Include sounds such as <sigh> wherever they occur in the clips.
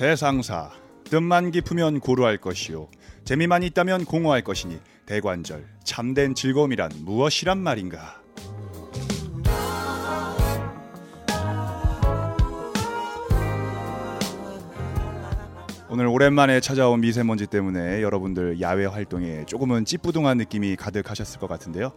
세상사 뜻만 깊으면 고루할 것이요. 재미만 있다면 공허할 것이니 대관절 참된 즐거움이란 무엇이란 말인가 오늘 오랜만에 찾아온 미세먼지 때문에 여러분들 야외 활동에 조금은 찌뿌둥한 느낌이 가득하셨을 것 같은데요.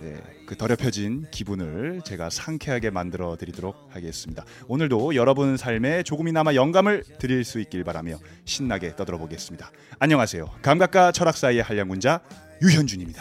네, 그 더럽혀진 기분을 제가 상쾌하게 만들어 드리도록 하겠습니다. 오늘도 여러분 삶에 조금이나마 영감을 드릴 수 있길 바라며 신나게 떠들어 보겠습니다. 안녕하세요. 감각과 철학 사이의 한량군자 유현준입니다.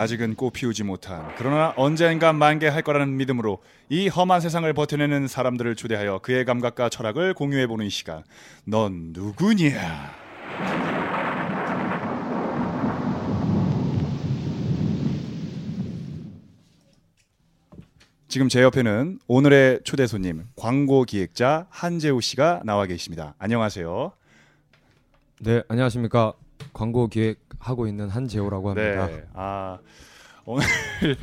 아직은 꽃 피우지 못한 그러나 언젠가 만개할 거라는 믿음으로 이 험한 세상을 버텨내는 사람들을 초대하여 그의 감각과 철학을 공유해 보는 시간. 넌 누구냐? 지금 제 옆에는 오늘의 초대 손님 광고 기획자 한재우 씨가 나와 계십니다. 안녕하세요. 네, 안녕하십니까. 광고 기획하고 있는 한재호라고 합니다. 네. 아 오늘 <laughs>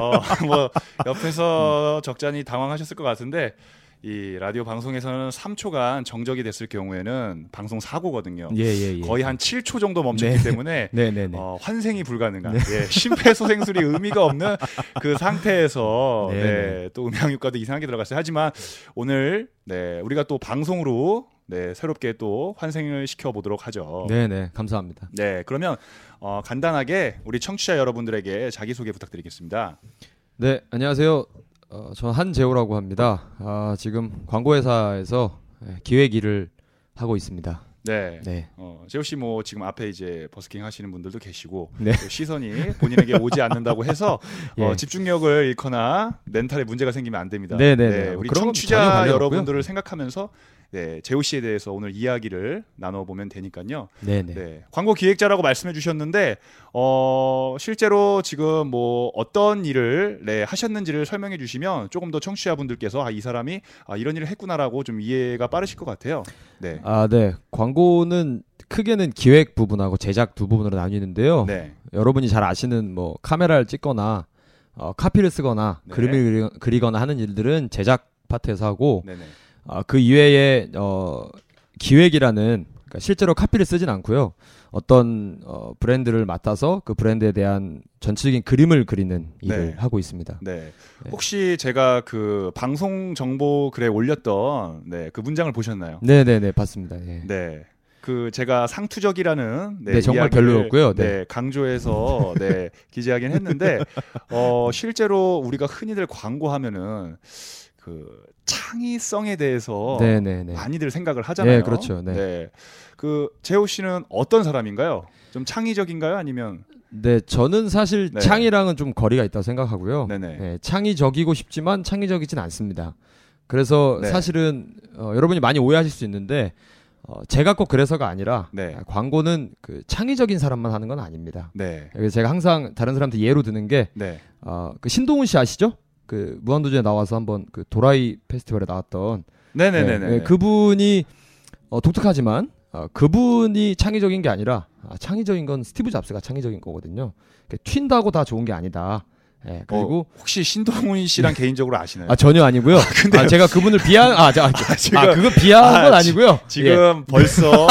어뭐 옆에서 적잖이 당황하셨을 것 같은데 이 라디오 방송에서는 3초간 정적이 됐을 경우에는 방송 사고거든요. 예, 예, 예. 거의 한 7초 정도 멈췄기 네. 때문에 <laughs> 네, 네, 네. 어, 환생이 불가능한 예, 심폐소생술이 의미가 없는 그 상태에서 네, 네, 또 음향 효과도 이상하게 들어갔어요. 하지만 오늘 네, 우리가 또 방송으로 네, 새롭게 또 환생을 시켜 보도록 하죠. 네, 네. 감사합니다. 네, 그러면 어, 간단하게 우리 청취자 여러분들에게 자기 소개 부탁드리겠습니다. 네, 안녕하세요. 어, 저 한재호라고 합니다. 아, 지금 광고회사에서 예, 기획 일을 하고 있습니다. 네. 네. 어, 재호 씨 뭐 지금 앞에 이제 버스킹 하시는 분들도 계시고 네. 또 시선이 본인에게 오지 않는다고 해서 <laughs> 어, 예. 집중력을 잃거나 멘탈에 문제가 생기면 안 됩니다. 네, 네, 네. 우리 청취자 여러분들을. 생각하면서 네, 재호 씨에 대해서 오늘 이야기를 나눠 보면 되니까요. 네, 네. 네. 광고 기획자라고 말씀해 주셨는데 어, 실제로 지금 뭐 어떤 일을 네, 하셨는지를 설명해 주시면 조금 더 청취자분들께서 아, 이 사람이 아, 이런 일을 했구나라고 좀 이해가 빠르실 것 같아요. 네. 아, 네. 광고는 크게는 기획 부분하고 제작 두 부분으로 나뉘는데요. 네. 여러분이 잘 아시는 뭐 카메라를 찍거나 어, 카피를 쓰거나 네. 그림을 그리- 그리거나 하는 일들은 제작 파트에서 하고 네, 네. 아, 그 이외에 어, 기획이라는 그러니까 실제로 카피를 쓰진 않고요. 어떤 어, 브랜드를 맡아서 그 브랜드에 대한 전체적인 그림을 그리는 일을 네. 하고 있습니다. 네. 네. 혹시 제가 그 방송 정보 글에 올렸던 네, 그 문장을 보셨나요? 네, 네, 네, 봤습니다. 예. 네. 그 제가 상투적이라는 네, 정말 이야기를, 별로였고요. 네. 네, 강조해서 네, 기재하긴 했는데 어, 실제로 우리가 흔히들 광고하면은 그 창의성에 대해서 네, 네, 네. 많이들 생각을 하잖아요. 네, 그렇죠. 네. 그 재호 씨는 어떤 사람인가요? 좀 창의적인가요? 아니면 네, 저는 사실 네. 창의랑은 좀 거리가 있다고 생각하고요. 네네. 네, 창의적이고 싶지만 창의적이진 않습니다. 그래서 네. 사실은 어, 여러분이 많이 오해하실 수 있는데 어, 제가 꼭 그래서가 아니라 네. 아, 광고는 그 창의적인 사람만 하는 건 아닙니다. 네. 그래서 제가 항상 다른 사람한테 예로 드는 게 네. 어, 그 신동훈 씨 아시죠? 그 무한도전에 나와서 한번 그 도라이 페스티벌에 나왔던 네네네네. 네, 그분이 어, 독특하지만 어, 그분이 창의적인 게 아니라 아, 창의적인 건 스티브 잡스가 창의적인 거거든요. 그 튄다고 다 좋은 게 아니다. 예, 그리고 어, 혹시 신동훈 씨랑 개인적으로 아시나요? 아 전혀 아니고요. 근데요. 아, 제가 그분을 비하 아, 자, <laughs> 아, 지금- 아 그거 비하한 아, 건 지- 아니고요. 지금 벌써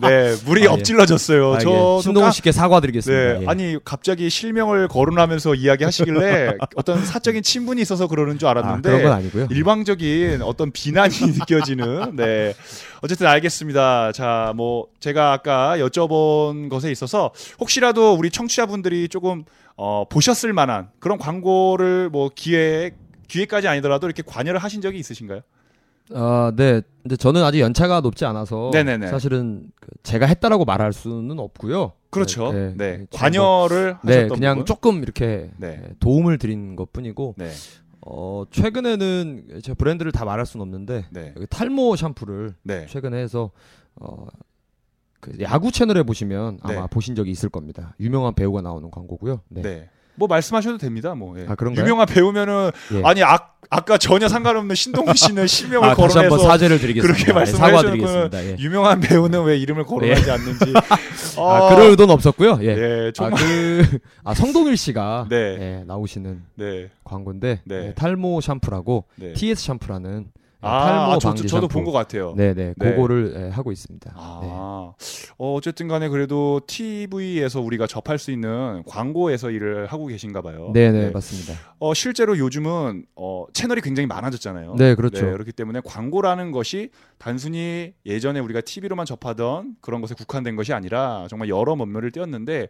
네 물이 아, 예. 엎질러졌어요. 예. 아, 예. 신동훈 까- 씨께 사과드리겠습니다. 네, 예. 아니 갑자기 실명을 거론하면서 이야기하시길래 <laughs> 어떤 사적인 친분이 있어서 그러는 줄 아, 알았는데 그런 건 아니고요. 일방적인 어떤 비난이 <laughs> 느껴지는 네 어쨌든 알겠습니다. 자 뭐 제가 아까 여쭤본 것에 있어서 혹시라도 우리 청취자분들이 조금 어, 보셨을 만한 그런 광고를 뭐 기획 기획까지 아니더라도 이렇게 관여를 하신 적이 있으신가요? 아, 네. 근데 저는 아직 연차가 높지 않아서 네네네. 사실은 그 제가 했다라고 말할 수는 없고요. 그렇죠. 네, 네, 네. 관여를 네, 그냥 부분? 조금 이렇게 네. 예, 도움을 드린 것뿐이고 네, 어, 최근에는 제가 브랜드를 다 말할 수는 없는데 네, 여기 탈모 샴푸를 네. 최근에 해서 어, 그 야구 채널에 보시면 아마 네. 보신 적이 있을 겁니다. 유명한 배우가 나오는 광고고요. 네. 네. 뭐 말씀하셔도 됩니다. 뭐 예. 아? 유명한 배우면은 예. 아니 아, 아까 전혀 상관없는 신동훈 씨는 실명을 아, 거론해서 사죄를 드리겠습니다. 그렇게 네, 말씀을 사과드리겠습니다. 예. 유명한 배우는 왜 이름을 거론하지 않는지. <laughs> 아, 어, 그럴 의도는 없었고요. 예. 예, 아, 정말 그, 아, 성동일 씨가 네. 예, 나오시는 네, 광고인데 네. 예, 탈모 샴푸라고 네. TS 샴푸라는 예, 아, 탈모 아, 저, 방지 저, 샴푸. 본것 같아요. 네네, 네. 그거를 예, 하고 있습니다. 아, 네. 어, 어쨌든 간에 그래도 TV에서 우리가 접할 수 있는 광고에서 일을 하고 계신가 봐요. 네네, 맞습니다. 어, 실제로 요즘은 어, 채널이 굉장히 많아졌잖아요. 네, 그렇죠. 그렇기 때문에 광고라는 것이 단순히 예전에 우리가 TV로만 접하던 그런 것에 국한된 것이 아니라 정말 여러 면모를 띄었는데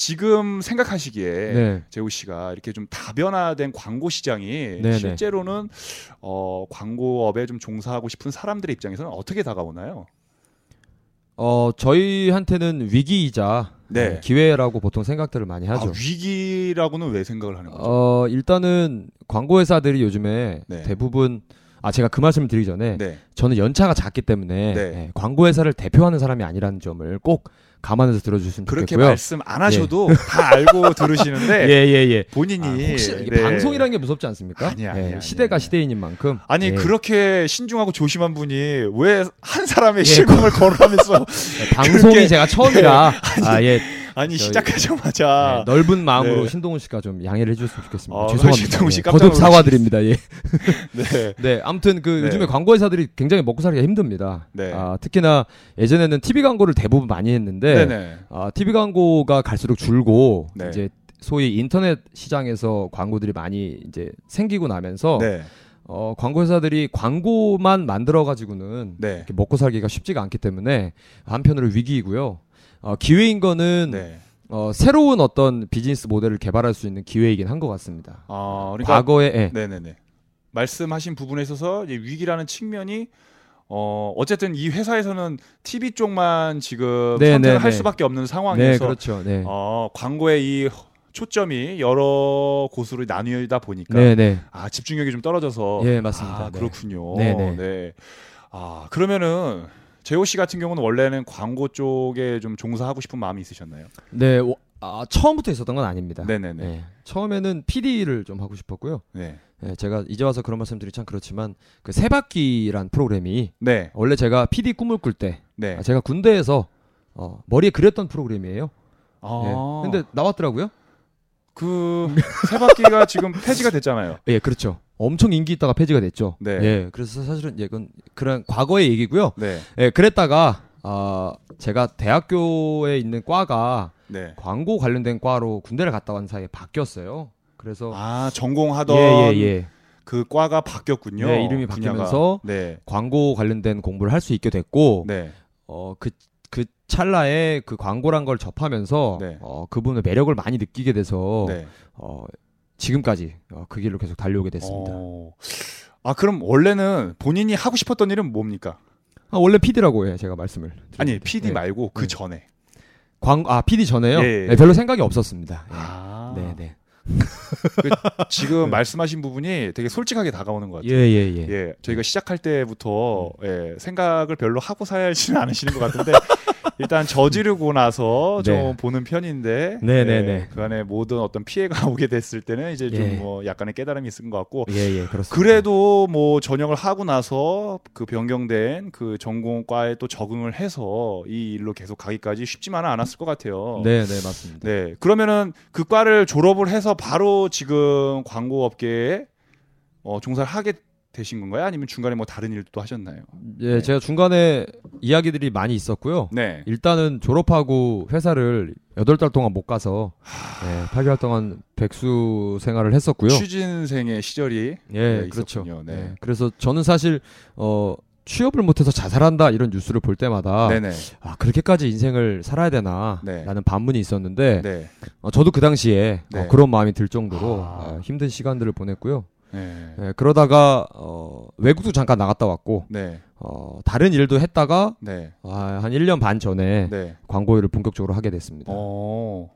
지금 생각하시기에 네. 재우 씨가 이렇게 좀 다변화된 광고 시장이 네네. 실제로는 어, 광고업에 좀 종사하고 싶은 사람들의 입장에서는 어떻게 다가오나요? 어, 저희한테는 위기이자 네. 예, 기회라고 보통 생각들을 많이 하죠. 아, 위기라고는 왜 생각을 하는 거죠? 어, 일단은 광고 회사들이 요즘에 네. 대부분 아 제가 그 말씀을 드리기 전에 네. 저는 연차가 작기 때문에 네. 예, 광고 회사를 대표하는 사람이 아니라는 점을 꼭 감안해서 그렇게 좋겠고요. 말씀 안 하셔도 다 알고 <laughs> 들으시는데 예예예. 예. 본인이 아, 혹시 네. 방송이라는 게 무섭지 않습니까? 아니야, 예, 아니야, 아니야, 시대가 아니야. 시대인인 만큼 아니 예, 그렇게 신중하고 조심한 분이 왜 한 사람의 예, 실명을 <laughs> 거론하면서 예, 방송이 그렇게- 제가 처음이라 <laughs> 아예 아니 저희- 시작하자마자 네, 넓은 마음으로 네. 신동훈 씨가 좀 양해를 해주셨으면 좋겠습니다. 아, 죄송합니다. 신동훈 씨 예, 깜짝 거듭 사과드립니다. 예. <laughs> 네. 네, 아무튼 그 네. 요즘에 광고 회사들이 굉장히 먹고 살기가 힘듭니다. 네. 아, 특히나 예전에는 TV 광고를 대부분 많이 했는데 네 네. 아, TV 광고가 갈수록 줄고 네. 이제 소위 인터넷 시장에서 광고들이 많이 이제 생기고 나면서 네. 어, 광고 회사들이 광고만 만들어 가지고는 네. 이렇게 먹고 살기가 쉽지가 않기 때문에 한편으로 위기이고요. 어, 기회인 거는 네. 어, 새로운 어떤 비즈니스 모델을 개발할 수 있는 기회이긴 한 것 같습니다. 아, 그러니까 과거에 예. 네네네. 말씀하신 부분에 있어서 위기라는 측면이 어 어쨌든 이 회사에서는 TV 쪽만 지금 네, 선택을 네, 할 네. 수밖에 없는 네, 상황에서 그렇죠. 네. 어 광고의 이 초점이 여러 곳으로 나뉘다 보니까 네, 네. 아 집중력이 좀 떨어져서 예, 맞습니다. 아, 네. 그렇군요. 네, 네. 네. 아 그러면은 재호 씨 같은 경우는 원래는 광고 쪽에 좀 종사하고 싶은 마음이 있으셨나요? 네, 워- 아, 처음부터 있었던 건 아닙니다. 네네네. 네. 처음에는 PD를 좀 하고 싶었고요. 네. 네, 제가 이제 와서 그런 말씀드리 참 그렇지만 그 세바퀴란 프로그램이 네. 원래 제가 PD 꿈을 꿀때 네. 아, 제가 군대에서 어, 머리에 그렸던 프로그램이에요. 아. 예. 근데 나왔더라고요. 그 세바퀴가 <laughs> 지금 폐지가 됐잖아요. 예, 그렇죠. 엄청 인기 있다가 폐지가 됐죠. 네. 예, 그래서 사실은 예, 그건 그런 과거의 얘기고요. 네. 예, 그랬다가 아, 제가 대학교에 있는 과가 네. 광고 관련된 과로 군대를 갔다 온 사이에 바뀌었어요. 그래서 아 전공하던 예, 예, 예. 그 과가 바뀌었군요. 네, 이름이. 바뀌면서 네. 광고 관련된 공부를 할 수 있게 됐고 네. 어, 그, 그 찰나에 그 광고란 걸 접하면서 네. 어, 그분의 매력을 많이 느끼게 돼서 네. 어, 지금까지 어, 그 길로 계속 달려오게 됐습니다. 어. 아 그럼 원래는 본인이 하고 싶었던 일은 뭡니까? 아, 원래 PD라고 해 제가 말씀을. 아니. PD 네. 말고 그 네. 전에. 광, 아 PD 전에요? 예, 예. 네, 별로 생각이 없었습니다. 예. 아. 네, 네. 지금 말씀하신 부분이 되게 솔직하게 다가오는 것 예, 같아요. 예, 예. 예, 저희가 시작할 때부터 예, 생각을 별로 하고 살지는 않으시는 것 같은데 <laughs> 일단 저지르고 나서 좀 네. 보는 편인데 네, 네, 예, 네. 그 안에 모든 어떤 피해가 <laughs> 오게 됐을 때는 이제 예. 좀뭐 약간의 깨달음이 있은 것 같고 예, 예, 그렇습니다. 그래도 뭐 전역을 하고 나서 그 변경된 그 전공과에 또 적응을 해서 이 일로 계속 가기까지 쉽지만은 않았을 것 같아요. 네, 네, 맞습니다. 네. 그러면은 그 과를 졸업을 해서 바로 지금 광고 업계에 어, 종사를 하게 되신 건가요? 아니면 중간에 뭐 다른 일도 또 하셨나요? 예, 네. 제가 중간에 이야기들이 많이 있었고요. 네. 일단은 졸업하고 회사를 8달 동안 못 가서 예, 8개월 동안 백수 생활을 했었고요. 취준생의 시절이 예, 네, 그렇죠. 네. 예, 그래서 저는 사실 어 취업을 못해서 자살한다 이런 뉴스를 볼 때마다 네네. 아 그렇게까지 인생을 살아야 되나 네. 라는 반문이 있었는데 네. 어, 저도 그 당시에 네. 어, 그런 마음이 들 정도로 아. 어, 힘든 시간들을 보냈고요. 네. 예, 그러다가 어, 외국도 잠깐 나갔다 왔고 네. 어, 다른 일도 했다가 네. 아, 한 1년 반 전에 네. 광고 일을 본격적으로 하게 됐습니다. 어.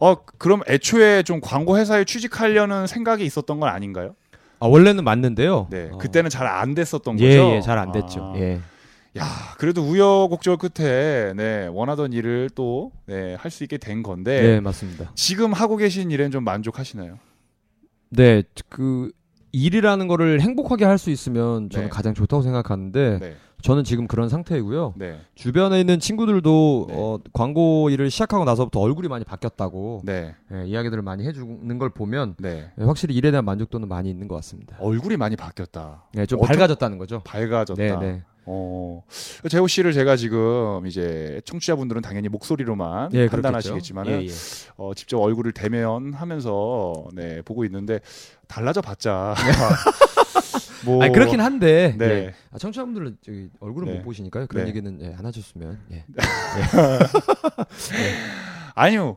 어, 그럼 애초에 좀 광고 회사에 취직하려는 생각이 있었던 건 아닌가요? 아, 원래는 맞는데요. 네. 어, 그때는 잘 안 됐었던 예, 거죠. 예, 잘 안 됐죠. 아. 예. 야, 그래도 우여곡절 끝에 네, 원하던 일을 또 네, 할 수 있게 된 건데 네, 맞습니다. 지금 하고 계신 일엔 좀 만족하시나요? 네, 그 일이라는 거를 행복하게 할 수 있으면 저는 네. 가장 좋다고 생각하는데 네. 저는 지금 그런 상태이고요. 네. 주변에 있는 친구들도 네. 어, 광고 일을 시작하고 나서부터 얼굴이 많이 바뀌었다고 네. 예, 이야기들을 많이 해주는 걸 보면 네. 예, 확실히 일에 대한 만족도는 많이 있는 것 같습니다. 얼굴이 많이 바뀌었다. 예, 좀 어떤- 밝아졌다는 거죠. 밝아졌다. 네, 네. 어. 재호 씨를 제가 지금 이제 청취자분들은 당연히 목소리로만 예, 판단하시겠지만은 그렇겠죠. 예, 예. 어, 직접 얼굴을 대면하면서 네, 보고 있는데 달라져 봤자 <laughs> 뭐 아니, 그렇긴 한데 네. 예. 아, 청취자분들은 저기 얼굴을 네. 못 보시니까요. 그런 네. 얘기는 예, 안 하셨으면. 예. <laughs> 아니요.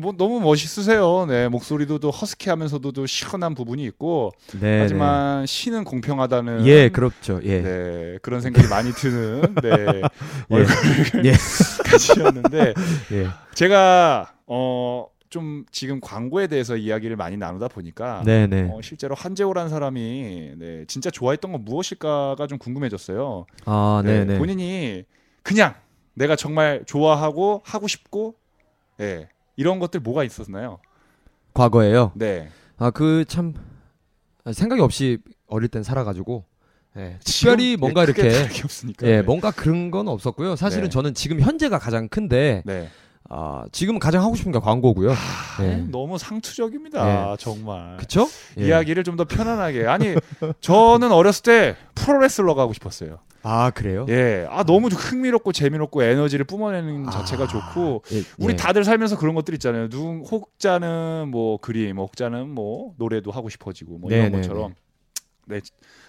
뭐 너무 멋있으세요. 네, 목소리도 또 허스키하면서도 또 시원한 부분이 있고 네, 하지만 시는 공평하다는 네. 예, 그렇죠. 예. 네, 그런 생각이 많이 드는 네, <laughs> 예. 얼굴을 예. <laughs> 가지셨는데 <laughs> 예. 제가 어 좀 지금 광고에 대해서 이야기를 많이 나누다 보니까 네, 네. 어, 실제로 한재호라는 사람이 네, 진짜 좋아했던 건 무엇일까가 좀 궁금해졌어요. 아, 네, 네. 본인이 그냥 내가 정말 좋아하고 하고 싶고 예, 이런 것들 뭐가 있었나요? 과거에요. 네. 아, 그 참 생각이 없이 어릴 땐 살아가지고 예, 특별히 뭔가 예, 크게 이렇게 다르게 없으니까. 예, 네. 뭔가 그런 건 없었고요. 사실은 네. 저는 지금 현재가 가장 큰데 네. 아, 지금 가장 하고 싶은 게 광고고요. 예. 너무 상투적입니다. 정말. 그쵸? 예. 이야기를 좀 더 편안하게. 아니, 저는 어렸을 때 프로레슬러가 하고 싶었어요. 아, 그래요? 예. 아, 너무 흥미롭고 재미롭고 에너지를 뿜어내는 아, 자체가 좋고 예, 우리 예. 다들 살면서 그런 것들 있잖아요. 누 혹자는 뭐 그림, 혹자는 뭐 노래도 하고 싶어지고 뭐 이런 네, 네, 것처럼 네,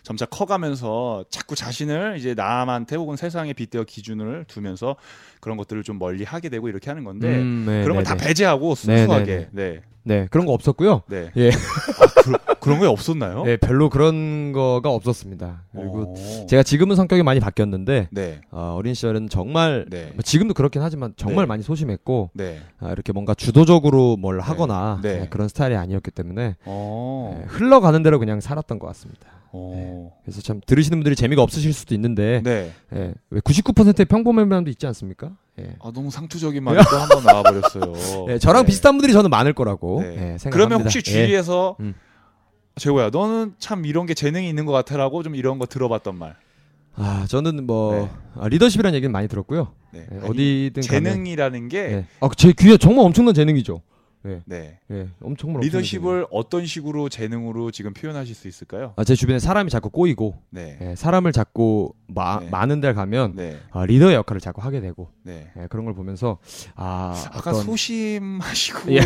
점차 커가면서 자꾸 자신을 이제 남한테 혹은 세상에 빗대어 기준을 두면서 그런 것들을 좀 멀리 하게 되고 이렇게 하는 건데 음, 네, 그런 걸 네, 다 네. 배제하고 네, 순수하게 네, 네, 네, 그런 거 없었고요. 네. 예. 아, 그런 게 없었나요? 네, 별로 그런 거가 없었습니다. 그리고 어. 제가 지금은 성격이 많이 바뀌었는데 네, 어, 어린 시절은 정말 네, 뭐 지금도 그렇긴 하지만 정말 네. 많이 소심했고 네. 아, 이렇게 뭔가 주도적으로 뭘 하거나 그런 스타일이 아니었기 때문에 어, 예, 흘러가는 대로 그냥 살았던 것 같습니다. 어, 그래서 참 들으시는 분들이 재미가 없으실 수도 있는데 네. 예, 왜 99%의 평범한 면도 있지 않습니까? 예. 아 너무 상투적인 말이 또 한 번 나와버렸어요. <laughs> 예, 저랑 네. 비슷한 분들이 저는 많을 거라고 네. 예, 생각합니다. 그러면 혹시 예. 주위에서 음. 재호야, 너는 참 이런 게 재능이 있는 것 같아라고 좀 이런 거 들어봤던 말. 아 저는 뭐 네. 아, 리더십이라는 얘기는 많이 들었고요. 네. 어디든 재능이라는 게 예. 아, 제 귀에 정말 엄청난 재능이죠. 네. 예, 엄청 엄청난 재능. 리더십을 어떤 식으로 재능으로 지금 표현하실 수 있을까요? 아, 제 주변에 사람이 자꾸 꼬이고 네. 예, 사람을 자꾸 마, 네. 많은 데를 가면 네. 아, 리더의 역할을 자꾸 하게 되고 네. 예, 그런 걸 보면서 아 아까 어떤 소심하시고 예.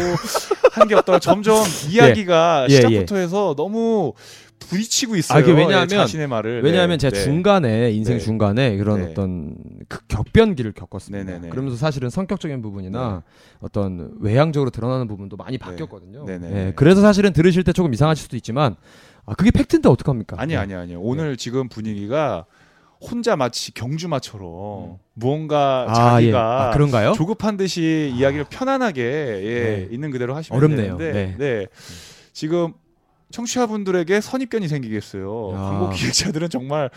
하는 게 어떠 점점 <laughs> 이야기가 예, 시작부터 해서 너무 부딪히고 있어요. 아, 왜냐하면- 예, 자신의 말을. 왜냐하면 네, 제가 네. 중간에 인생 네. 중간에 그런 네. 어떤 그 격변기를 겪었습니다. 네네네. 그러면서 사실은 성격적인 부분이나 어떤 외향적으로 드러나는 부분도 많이 바뀌었거든요. 예, 그래서 사실은 들으실 때 조금 이상하실 수도 있지만 아, 그게 팩트인데 어떡합니까? 아니 네. 아니 아니요. 오늘 지금 분위기가 혼자 마치 경주마처럼 음. 무언가 아, 자기가 예. 아, 그런가요? 조급한 듯이 이야기를 편안하게 예, 네. 있는 그대로 하시면 어렵네요. 되는데 네. 네. 지금 청취자분들에게 선입견이 생기겠어요. 야. 광고 기획자들은 정말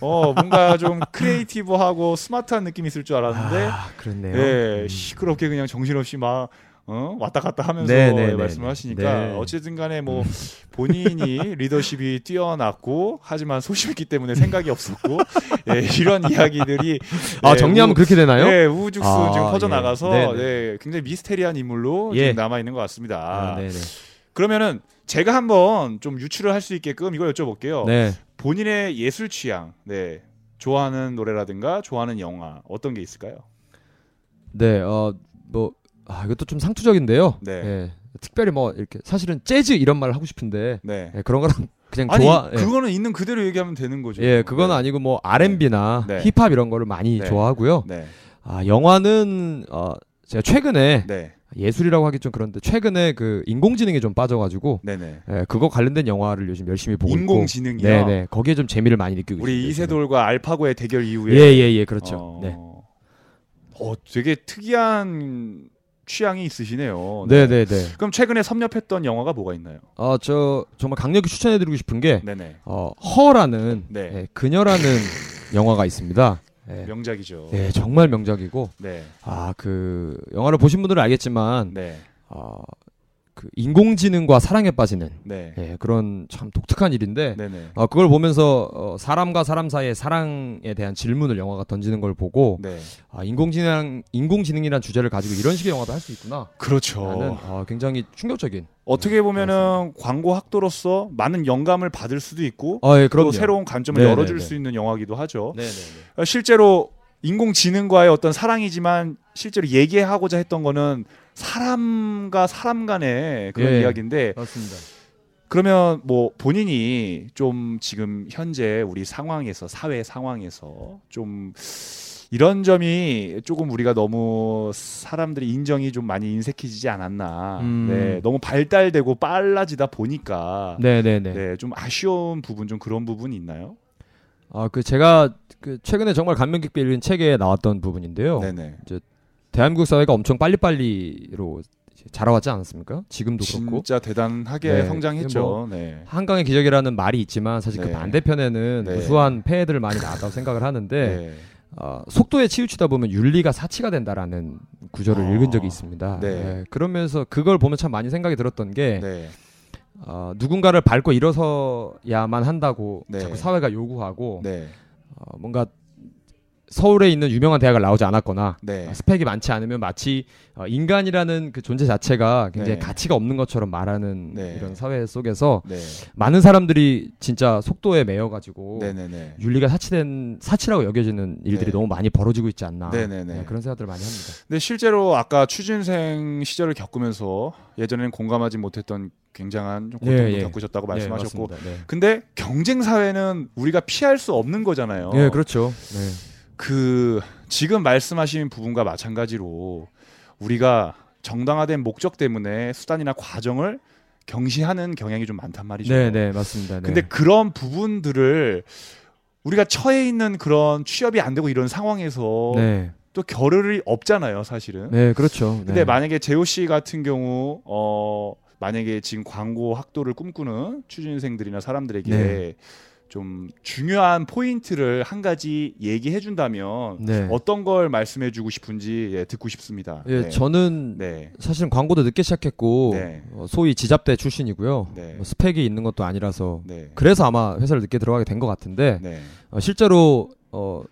어 뭔가 좀 크리에이티브하고 스마트한 느낌이 있을 줄 알았는데 아, 그렇네요. 예, 음. 시끄럽게 그냥 정신없이 막 어? 왔다 갔다 하면서 네, 네, 예, 네, 말씀을 네. 하시니까 네. 어쨌든 간에 뭐 본인이 리더십이 <laughs> 뛰어났고 하지만 소심했기 때문에 생각이 없었고 예, 이런 이야기들이 아, 예, 정리하면 우- 그렇게 되나요? 네, 우후죽순 아, 지금 예. 퍼져나가서 네, 네. 네, 굉장히 미스테리한 인물로 예. 남아 있는 것 같습니다. 아, 네네. 그러면은 제가 한번 좀 유추를 할 수 있게끔 이걸 여쭤볼게요. 네. 본인의 예술 취향, 네, 좋아하는 노래라든가 좋아하는 영화 어떤 게 있을까요? 네, 어, 뭐, 아, 이것도 좀 상투적인데요. 네. 예, 특별히 뭐, 이렇게, 사실은 재즈 이런 말을 하고 싶은데, 네. 예, 그런 거랑 그냥 아니 좋아. 예. 그거는 있는 그대로 얘기하면 되는 거죠. 예, 그건 네. 아니고 뭐, R&B나 네. 힙합 이런 거를 많이 네. 좋아하고요. 네, 아, 영화는, 어, 제가 최근에, 네, 예술이라고 하기 좀 그런데, 최근에 그 인공지능에 좀 빠져가지고, 네, 네. 예, 그거 관련된 영화를 요즘 열심히 보고. 인공지능이요. 네네. 거기에 좀 재미를 많이 느끼고 우리 있습니다. 이세돌과 알파고의 대결 이후에 예, 예, 예, 그렇죠. 어, 네. 어, 되게 특이한 취향이 있으시네요. 네, 네, 네. 그럼 최근에 섭렵했던 영화가 뭐가 있나요? 어, 저 정말 강력히 추천해드리고 싶은 게 네네. 어, 허라는 네. 예, 그녀라는 <laughs> 영화가 있습니다. 예. 명작이죠. 네, 정말 명작이고 네. 아 그 영화를 보신 분들은 알겠지만 네. 어, 그 인공지능과 사랑에 빠지는 네. 예, 그런 참 독특한 일인데 네네. 어, 그걸 보면서 어, 사람과 사람 사이의 사랑에 대한 질문을 영화가 던지는 걸 보고 네. 아, 인공지능 인공지능이란 주제를 가지고 이런 식의 영화도 할 수 있구나. 그렇죠. 라는 어, 굉장히 충격적인. 어떻게 보면은 광고 학도로서 많은 영감을 받을 수도 있고 아, 예, 또. 새로운 관점을 네, 열어줄 네, 수 있는 영화기도 하죠. 네, 네, 어, 실제로 인공지능과의 어떤 사랑이지만 실제로 얘기하고자 했던 거는 사람과 사람 간의 그런 예. 이야기인데 맞습니다. 그러면 뭐 본인이 좀 지금 현재 우리 상황에서 사회 상황에서 좀 이런 점이 조금 우리가 너무 사람들이 인정이 좀 많이 인색해지지 않았나. 음. 네, 너무 발달되고 빨라지다 보니까 네, 네, 네. 네, 좀 아쉬운 부분 좀 그런 부분이 있나요? 아, 그 제가 그 최근에 정말 감명 깊게 읽은 책에 나왔던 부분인데요. 네네. 대한민국 사회가 엄청 빨리빨리로 자라왔지 않았습니까? 지금도 그렇고. 진짜 대단하게 네, 성장했죠. 뭐 네. 한강의 기적이라는 말이 있지만 사실 네. 그 반대편에는 네. 무수한 폐해들을 많이 나왔다고 생각을 하는데 네. 어, 속도에 치우치다 보면 윤리가 사치가 된다라는 구절을 아. 읽은 적이 있습니다. 네. 예, 그러면서 그걸 보면 참 많이 생각이 들었던 게 네. 어, 누군가를 밟고 일어서야만 한다고 네. 자꾸 사회가 요구하고 네. 어, 뭔가 서울에 있는 유명한 대학을 나오지 않았거나 네. 어, 스펙이 많지 않으면 마치 어, 인간이라는 그 존재 자체가 굉장히 네. 가치가 없는 것처럼 말하는 네. 이런 사회 속에서 네. 많은 사람들이 진짜 속도에 매여 가지고 네네네. 윤리가 사치된 사치라고 여겨지는 일들이 네. 너무 많이 벌어지고 있지 않나. 네, 그런 생각들을 많이 합니다. 근데 실제로 아까 취준생 시절을 겪으면서 예전에는 공감하지 못했던 굉장한 좀 고통도 예, 예. 겪으셨다고 말씀하셨고 네, 맞습니다. 근데 경쟁 사회는 우리가 피할 수 없는 거잖아요. 네. 네, 그렇죠. 네. 그 지금 말씀하신 부분과 마찬가지로 우리가 정당화된 목적 때문에 수단이나 과정을 경시하는 경향이 좀 많단 말이죠. 네, 네, 맞습니다. 네. 근데 그런 부분들을 우리가 처해 있는 그런 취업이 안 되고 이런 상황에서 네, 또 겨를이 없잖아요, 사실은. 네, 그렇죠. 근데 네. 만약에 재호 씨 같은 경우 어 만약에 지금 광고 학도를 꿈꾸는 취준생들이나 사람들에게 네. 좀 중요한 포인트를 한 가지 얘기해 준다면 네. 어떤 걸 말씀해 주고 싶은지 예, 듣고 싶습니다. 예, 네. 저는 네. 사실은 광고도 늦게 시작했고 네. 어, 소위 지잡대 출신이고요. 네. 뭐 스펙이 있는 것도 아니라서 네. 그래서 아마 회사를 늦게 들어가게 된 것 같은데 네. 어, 실제로 어,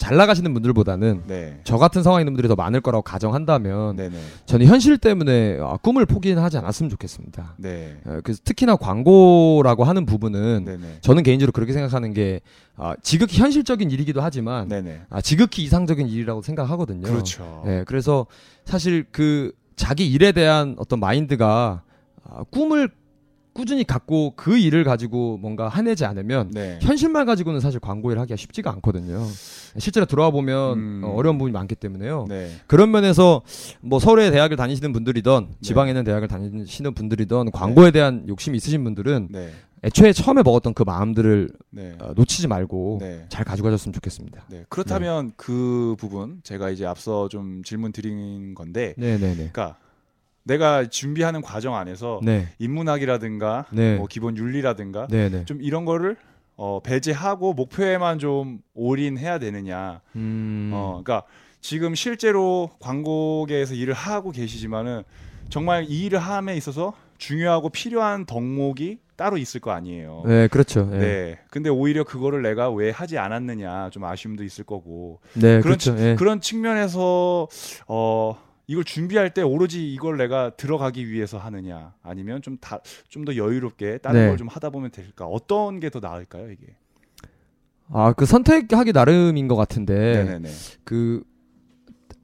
잘 나가시는 분들보다는 네. 저 같은 상황인 분들이 더 많을 거라고 가정한다면 네. 네. 저는 현실 때문에 아, 꿈을 포기하지 않았으면 좋겠습니다. 네. 어, 그래서 특히나 광고라고 하는 부분은 네. 네. 저는 개인적으로 그렇게 생각하는 게 아, 지극히 현실적인 일이기도 하지만 네. 네. 아, 지극히 이상적인 일이라고 생각하거든요. 그렇죠. 예, 그래서 사실 그 자기 일에 대한 어떤 마인드가 아, 꿈을 꾸준히 갖고 그 일을 가지고 뭔가 해내지 않으면 네. 현실만 가지고는 사실 광고 일 하기가 쉽지가 않거든요. 실제로 들어와 보면 음. 어, 어려운 부분이 많기 때문에요. 네. 그런 면에서 뭐 서울의 대학을 다니시는 분들이던 네. 지방에 있는 대학을 다니시는 분들이던 광고에 대한 욕심이 있으신 분들은 네. 애초에 처음에 먹었던 그 마음들을 네. 어, 놓치지 말고 네. 잘 가져가셨으면 좋겠습니다. 네. 그렇다면 그 부분 제가 이제 앞서 좀 질문 드린 건데 네네네. 그러니까 내가 준비하는 과정 안에서 네. 인문학이라든가 네. 뭐 기본 윤리라든가 네네. 좀 이런 거를 어, 배제하고 목표에만 좀 올인해야 되느냐. 음. 어, 그러니까 지금 실제로 광고계에서 일을 하고 계시지만은 정말 이 일을 함에 있어서 중요하고 필요한 덕목이 따로 있을 거 아니에요. 네, 그렇죠. 네. 네. 근데 오히려 그거를 내가 왜 하지 않았느냐 좀 아쉬움도 있을 거고 네, 그런 그렇죠. 예. 그런 측면에서 어 이걸 준비할 때 오로지 이걸 내가 들어가기 위해서 하느냐 아니면 좀 다 좀 더 여유롭게 다른 네. 걸좀 하다 보면 될까 어떤 게 더 나을까요 이게 아, 그 선택하기 나름인 것 같은데 네네네 그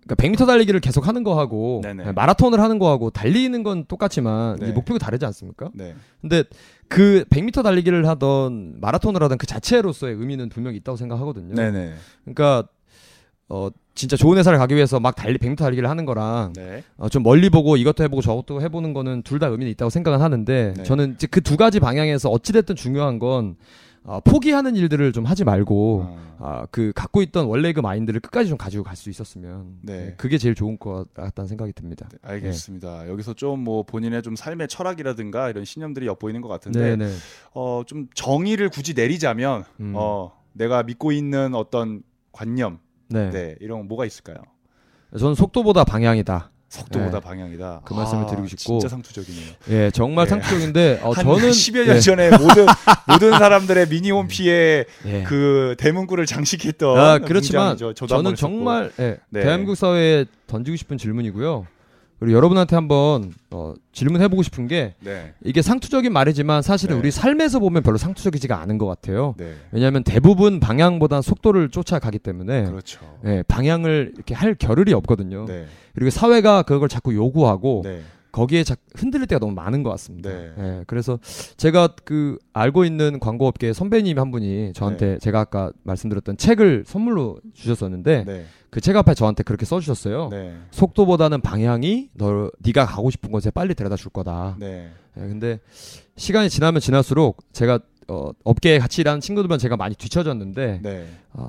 그러니까 100m 달리기를 계속 하는 거 하고 네네. 마라톤을 하는 거 하고 달리는 건 똑같지만 네. 목표가 다르지 않습니까? 네 근데 그 100m 달리기를 하던 마라톤을 하던 그 자체로서의 의미는 분명히 있다고 생각하거든요. 네네 그러니까 어 진짜 좋은 회사를 가기 위해서 막 달리 100m 달리기를 하는 거랑 네 어, 좀 멀리 보고 이것도 해보고 저것도 해보는 거는 둘 다 의미는 있다고 생각은 하는데 네. 저는 이제 그 두 가지 방향에서 어찌됐든 중요한 건 어, 포기하는 일들을 좀 하지 말고 아, 아, 그 갖고 있던 원래 그 마인드를 끝까지 좀 가지고 갈 수 있었으면 네. 네, 그게 제일 좋은 것 같다는 생각이 듭니다. 네, 알겠습니다 여기서 좀 뭐 본인의 좀 삶의 철학이라든가 이런 신념들이 엿보이는 것 같은데 네, 네. 어좀 정의를 굳이 내리자면 음. 어 내가 믿고 있는 어떤 관념 네. 네 이런 건 뭐가 있을까요 저는 속도보다 방향이다. 속도보다 네. 방향이다 그 말씀을 아, 드리고 싶고. 진짜 상투적이네요 예, 정말 네. 상투적인데 어, 한 저는 10여 년 예, 전에 모든 <laughs> 모든 사람들의 미니홈피에 예. 그 대문구를 장식했던 아, 그렇지만 저는 했었고. 정말 예, 네. 대한민국 사회에 던지고 싶은 질문이고요. 그리고 여러분한테 한번 어, 질문해보고 싶은 게 네. 이게 상투적인 말이지만 사실은 네. 우리 삶에서 보면 별로 상투적이지가 않은 것 같아요. 네. 왜냐하면 대부분 방향보다 속도를 쫓아가기 때문에 그렇죠. 예, 방향을 이렇게 할 겨를이 없거든요. 네. 그리고 사회가 그걸 자꾸 요구하고 네. 거기에 자, 흔들릴 때가 너무 많은 것 같습니다. 네. 예, 그래서 제가 그 알고 있는 광고업계 선배님 한 분이 저한테 제가 아까 말씀드렸던 책을 선물로 주셨었는데 네. 그책 앞에 저한테 그렇게 써주셨어요. 네. 속도보다는 방향이 너 네가 가고 싶은 곳에 빨리 데려다 줄 거다. 네. 예, 근데 시간이 지나면 지날수록 제가 어, 업계에 같이 일하는 친구들만 제가 많이 뒤처졌는데 네. 어,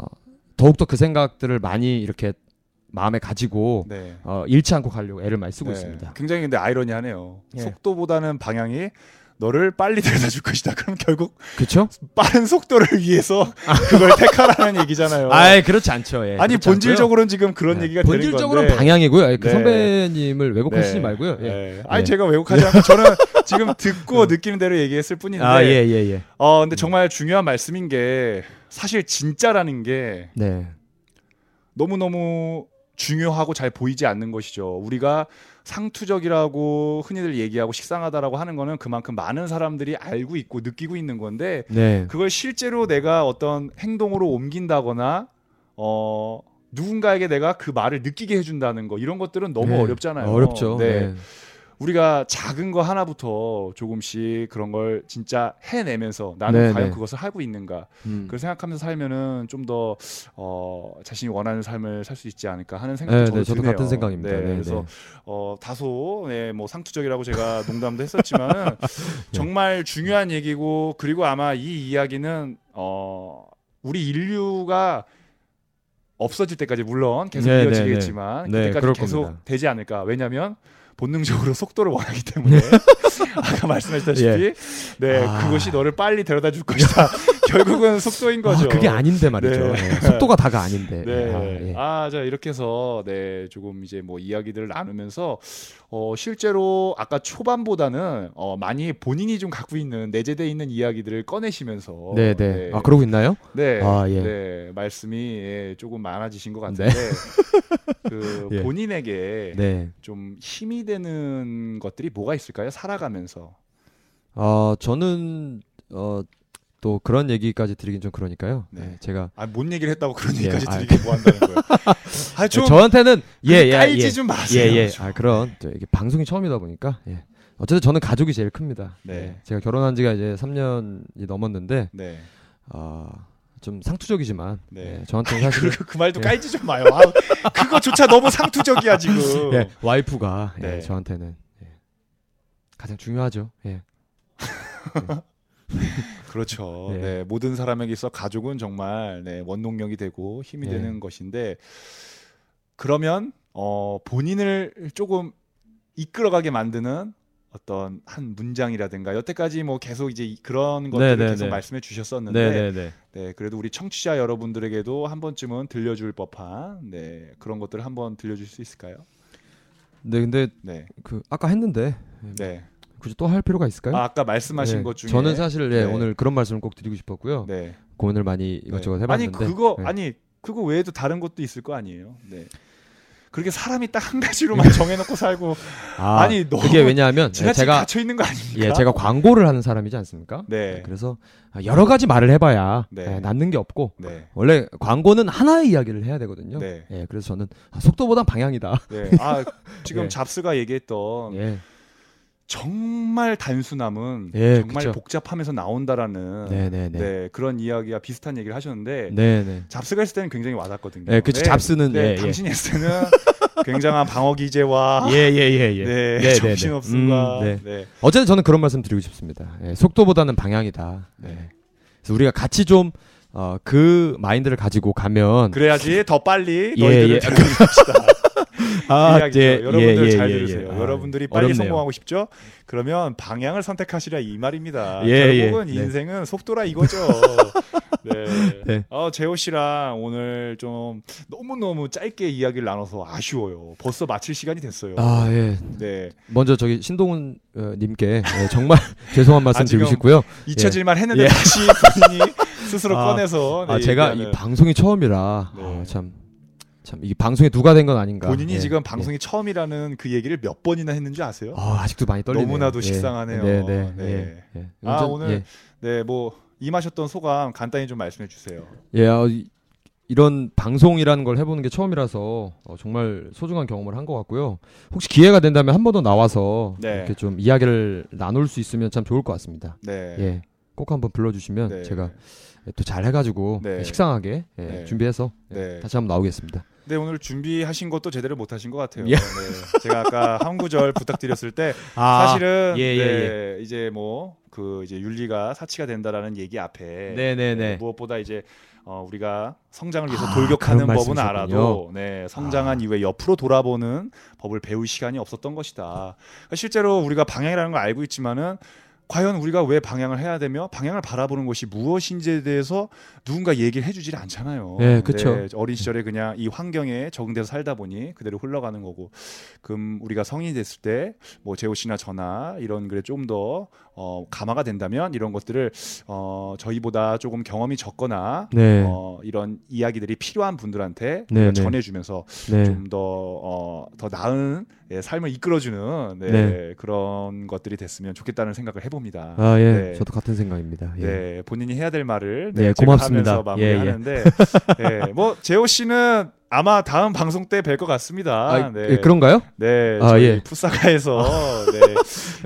더욱더 그 생각들을 많이 이렇게 마음에 가지고 네. 어, 잃지 않고 가려고 애를 많이 쓰고 네. 있습니다. 굉장히 근데 아이러니하네요. 예. 속도보다는 방향이 너를 빨리 <laughs> 데려다 줄 것이다. 그럼 결국 그렇죠? 빠른 속도를 위해서 그걸 택하라는 <laughs> 얘기잖아요. 아이 그렇지 않죠. 예, 아니. 본질적으로는 지금 그런 네, 얘기가 본질적으로는 건데. 방향이고요. 그 네. 선배님을 왜곡하시지 네. 말고요. 예. 네. 아니 예. 제가 왜곡하지 않고 저는 지금 듣고 느끼는 대로 얘기했을 뿐인데. 아, 예, 예, 예. 어 근데 정말 중요한 말씀인 게 사실 진짜라는 게 네. 너무 너무 중요하고 잘 보이지 않는 것이죠. 우리가 상투적이라고 흔히들 얘기하고 식상하다라고 하는 거는 그만큼 많은 사람들이 알고 있고 느끼고 있는 건데 네. 그걸 실제로 내가 어떤 행동으로 옮긴다거나 어 누군가에게 내가 그 말을 느끼게 해준다는 거 이런 것들은 너무 네. 어렵잖아요. 어렵죠. 네. 네. 우리가 작은 거 하나부터 조금씩 그런 걸 진짜 해내면서 나는 네, 과연 네. 그것을 하고 있는가 음. 그걸 생각하면서 살면은 좀 더 어, 자신이 원하는 삶을 살 수 있지 않을까 하는 생각도 네, 저도 네, 저도 드네요. 같은 생각입니다. 네, 네, 그래서 네. 어, 다소 네, 뭐 상투적이라고 제가 농담도 했었지만 <laughs> 정말 중요한 얘기고 그리고 아마 이 이야기는 어, 우리 인류가 없어질 때까지 물론 계속 네, 네, 이어지겠지만 네. 네, 그때까지 계속. 되지 않을까. 왜냐하면 본능적으로 속도를 원하기 때문에 <laughs> 아까 말씀하셨다시피 네 아. 그것이 너를 빨리 데려다 줄 것이다. <laughs> 결국은 속도인 거죠. 아, 그게 아닌데 말이죠. 네. 예. 속도가 다가 아닌데. 네. 아, 예. 아, 자, 이렇게 해서, 네, 조금 이제 뭐 이야기들을 나누면서, 어, 실제로 아까 초반보다는, 어, 많이 본인이 좀 갖고 있는, 내재되어 있는 이야기들을 꺼내시면서, 네, 네. 아, 그러고 있나요? 네, 아, 예. 네, 말씀이 예, 조금 많아지신 것 같은데, <laughs> 그 예. 본인에게 네. 좀 힘이 되는 것들이 뭐가 있을까요? 살아가면서. 어, 저는 어, 또 그런 얘기까지 드리긴 좀 그러니까요. 네. 네. 제가 아, 뭔 얘기를 했다고 그런 예, 얘기까지 아, 드리게 뭐 한다는 거예요? <laughs> 아, 좀, 저한테는 예, 예, 깔지 예. 좀 마세요. 예, 예. 좀. 아, 그런 저 이게 방송이 처음이다 보니까 예. 어쨌든 저는 가족이 제일 큽니다. 네. 예, 제가 결혼한 지가 이제 3년이 넘었는데 네. 아, 좀 상투적이지만 네. 예, 저한테는 사실 그, 그 말도 예. 깔지 좀 마요. 아, 그거조차 너무 상투적이야 지금. 예, 와이프가 예, 네. 저한테는 예, 가장 중요하죠. 예. <laughs> 그렇죠. 네. 네. 모든 사람에게 있어 가족은 정말 네, 원동력이 되고 힘이 네. 되는 것인데 그러면 어, 본인을 조금 이끌어가게 만드는 어떤 한 문장이라든가 여태까지 뭐 계속 이제 이- 그런 것들을 네, 계속 네. 말씀해 주셨었는데 네, 네, 네. 네, 그래도 우리 청취자 여러분들에게도 한 번쯤은 들려줄 법한 네, 그런 것들을 한번 들려줄 수 있을까요? 네, 근데 네, 그 아까 했는데 네. 굳이 또 할 필요가 있을까요? 아, 아까 말씀하신 예, 것 중에 저는 사실 예, 네. 오늘 그런 말씀을 꼭 드리고 싶었고요. 네. 고민을 많이 이것저것 네. 해봤는데 아니 그거 예. 아니 그거 외에도 다른 것도 있을 거 아니에요. 네. 그렇게 사람이 딱 한 가지로만 정해놓고 살고 <laughs> 아, 아니, 너무 그게 왜냐하면 제가 갇혀 있는 거 아닙니까? 예, 제가 광고를 하는 사람이지 않습니까? 네. 그래서 여러 가지 말을 해봐야 네. 예, 낫는 게 없고 네. 원래 광고는 하나의 이야기를 해야 되거든요. 네. 예, 그래서 저는 아, 속도보단 방향이다. 네. 아 지금 <laughs> 예. 잡스가 얘기했던 예, 정말 단순함은 예, 정말 그쵸. 복잡하면서 나온다라는 네, 네, 네, 네, 그런 이야기와 비슷한 얘기를 하셨는데 네, 네. 잡스가 했을 때는 굉장히 와닿거든요. 예, 그치, 잡스는, 네, 예, 예. 당신이 했을 때는 굉장한 방어 기제와 <laughs> 예, 예, 예, 예. 네, 네, 네, 정신없음과 음, 네. 네. 어쨌든 저는 그런 말씀 드리고 싶습니다. 예, 속도보다는 방향이다. 네. 예. 그래서 우리가 같이 좀 어, 그 마인드를 가지고 가면 그래야지 더 빨리 예, 너희들을 예. <laughs> 아, 이야기죠. 예, 여러분들 예, 잘 예, 들으세요. 예. 아, 여러분들이 빨리 어렵네요. 성공하고 싶죠? 그러면 방향을 선택하시라 이 말입니다. 예, 결국은 예. 네. 인생은 속도라 이거죠. <laughs> 네. 네. 어, 재호 씨랑 오늘 좀 너무너무 짧게 이야기를 나눠서 아쉬워요. 벌써 마칠 시간이 됐어요. 아, 예. 네. 먼저 저기 신동훈 어, 님께 예, 정말 <laughs> 죄송한 말씀 아, 드리고 싶고요. 잊혀질만 했는데 예. 다시 본인이 스스로 <laughs> 아, 꺼내서 네, 아, 제가 이 얘기하는. 방송이 처음이라 네. 아, 참, 참, 이 방송에 누가 된 건 아닌가. 본인이 예, 지금 예. 방송이 처음이라는 그 얘기를 몇 번이나 했는지 아세요? 아, 아직도 많이 떨리네요. 너무나도 예. 식상하네요. 네, 네, 네. 예, 예. 아, 오늘 예. 네, 뭐 임하셨던 소감 간단히 좀 말씀해 주세요. 예, 어, 이- 이런 방송이라는 걸 해보는 게 처음이라서 어, 정말 소중한 경험을 한 것 같고요. 혹시 기회가 된다면 한 번 더 나와서 네. 이렇게 좀 이야기를 나눌 수 있으면 참 좋을 것 같습니다. 네. 예, 꼭 한번 불러주시면 네. 제가 또 잘 해가지고 네. 식상하게 예, 네. 준비해서 예, 네. 다시 한번 나오겠습니다. 네, 오늘 준비하신 것도 제대로 못 하신 것 같아요. 예. 네. 제가 아까 한 구절 부탁드렸을 때 아, 사실은 예, 예, 네, 이제 뭐 그 이제 윤리가 사치가 된다라는 얘기 앞에 네네네. 네, 무엇보다 이제 어, 우리가 성장을 위해서 아, 돌격하는 법은 말씀이셨군요. 알아도 네, 성장한 아. 이후에 옆으로 돌아보는 법을 배울 시간이 없었던 것이다. 그러니까 실제로 우리가 방향이라는 걸 알고 있지만은 과연 우리가 왜 방향을 해야 되며 방향을 바라보는 것이 무엇인지에 대해서 누군가 얘기를 해주질 않잖아요. 네, 그쵸. 네, 어린 시절에 그냥 이 환경에 적응돼서 살다 보니 그대로 흘러가는 거고, 그럼 우리가 성인이 됐을 때 뭐 재호 씨나 저나 이런 글에 좀 더 어, 감화가 된다면 이런 것들을 어, 저희보다 조금 경험이 적거나 네, 어, 이런 이야기들이 필요한 분들한테 네, 네. 전해주면서 네, 좀더 어, 더 나은 예, 삶을 이끌어주는 네, 네. 그런 것들이 됐으면 좋겠다는 생각을 해봅니다. 아 예, 네. 저도 같은 생각입니다. 예. 네, 본인이 해야 될 말을 네, 고맙습니다. 하면서 마무리하는데, 예, 뭐 재호 씨는 아마 다음 방송 때 뵐 것 같습니다. 아, 네, 예, 그런가요? 네, 아, 저희 예. 풋사가에서 <laughs> 네,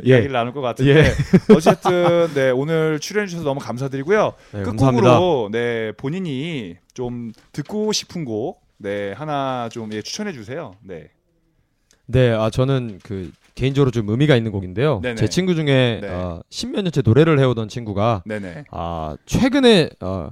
예. 이야기를 나눌 것 같은데 <laughs> 어쨌든 네 오늘 출연해 주셔서 너무 감사드리고요. 네. 끝곡으로 네 본인이 좀 듣고 싶은 곡 네 하나 좀 예, 추천해 주세요. 네, 네, 아 저는 그 개인적으로 좀 의미가 있는 곡인데요. 네네. 제 친구 중에 네. 어, 십몇 년째 노래를 해오던 친구가 네네. 아 최근에 어,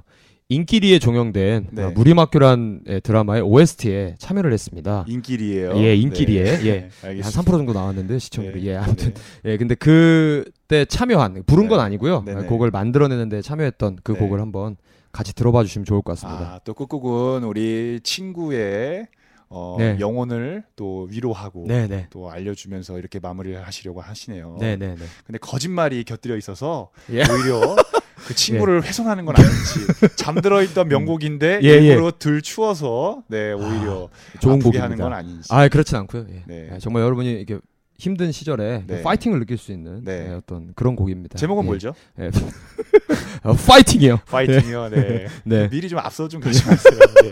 인기리에 종영된 네. 어, 무리막교란 예, 드라마의 OST에 참여를 했습니다. 인기리예요. 예, 인기리에. 네. 예. <laughs> 네, 한 알겠습니다. 3% 정도 나왔는데 시청률이 예 아무튼 네. 예 근데 그때 참여한 부른 건 네. 아니고요 네네. 곡을 만들어내는데 참여했던 그 네. 곡을 한번 같이 들어봐 주시면 좋을 것 같습니다. 아, 또 끝곡은 우리 친구의 어, 네. 영혼을 또 위로하고 네네 또 알려주면서 이렇게 마무리를 하시려고 하시네요. 네네네 근데 거짓말이 곁들여 있어서 예. 오히려 <laughs> 그 친구를 훼손하는 건 아닌지 <laughs> 잠들어 있던 명곡인데 예, 예. 일부러 들 추워서 네 오히려 좋은 아프게 하는. 건 아닌지. 아 그렇진 않고요. 예. 네. 예, 정말 여러분이 이렇게 힘든 시절에 네. 파이팅을 느낄 수 있는 네. 예, 어떤 그런 곡입니다. 제목은 예. 뭘죠? 예. <laughs> 어, 파이팅이요. <laughs> 파이팅이요. 네. 네. 미리 좀 앞서 좀 마세요. 네.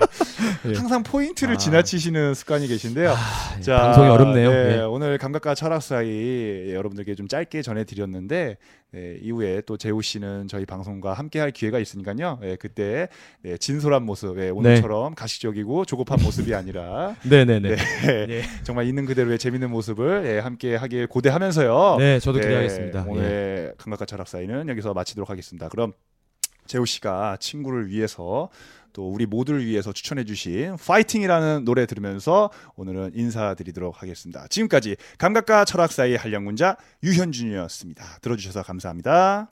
예. 항상 포인트를 아. 지나치시는 습관이 계신데요. 아, 자, 방송이 어렵네요. 네, 예. 오늘 감각과 철학 사이 예, 여러분들께 좀 짧게 전해드렸는데 네, 이후에 또 재우 씨는 저희 방송과 함께할 기회가 있으니까요. 예, 그때 네, 진솔한 모습, 예, 오늘처럼 가식적이고 조급한 모습이 아니라 <laughs> 네네네. 네, 예. 정말 있는 그대로의 재밌는 모습을 예, 함께 하길 고대하면서요. 네, 저도 네, 기대하겠습니다. 예. 오늘 감각과 철학 사이는 여기서 마치도록 하겠습니다. 그럼 재우 씨가 친구를 위해서 또 우리 모두를 위해서 추천해 주신 파이팅이라는 노래 들으면서 오늘은 인사드리도록 하겠습니다. 지금까지 감각과 철학 사이의 한량군자 유현준이었습니다. 들어주셔서 감사합니다.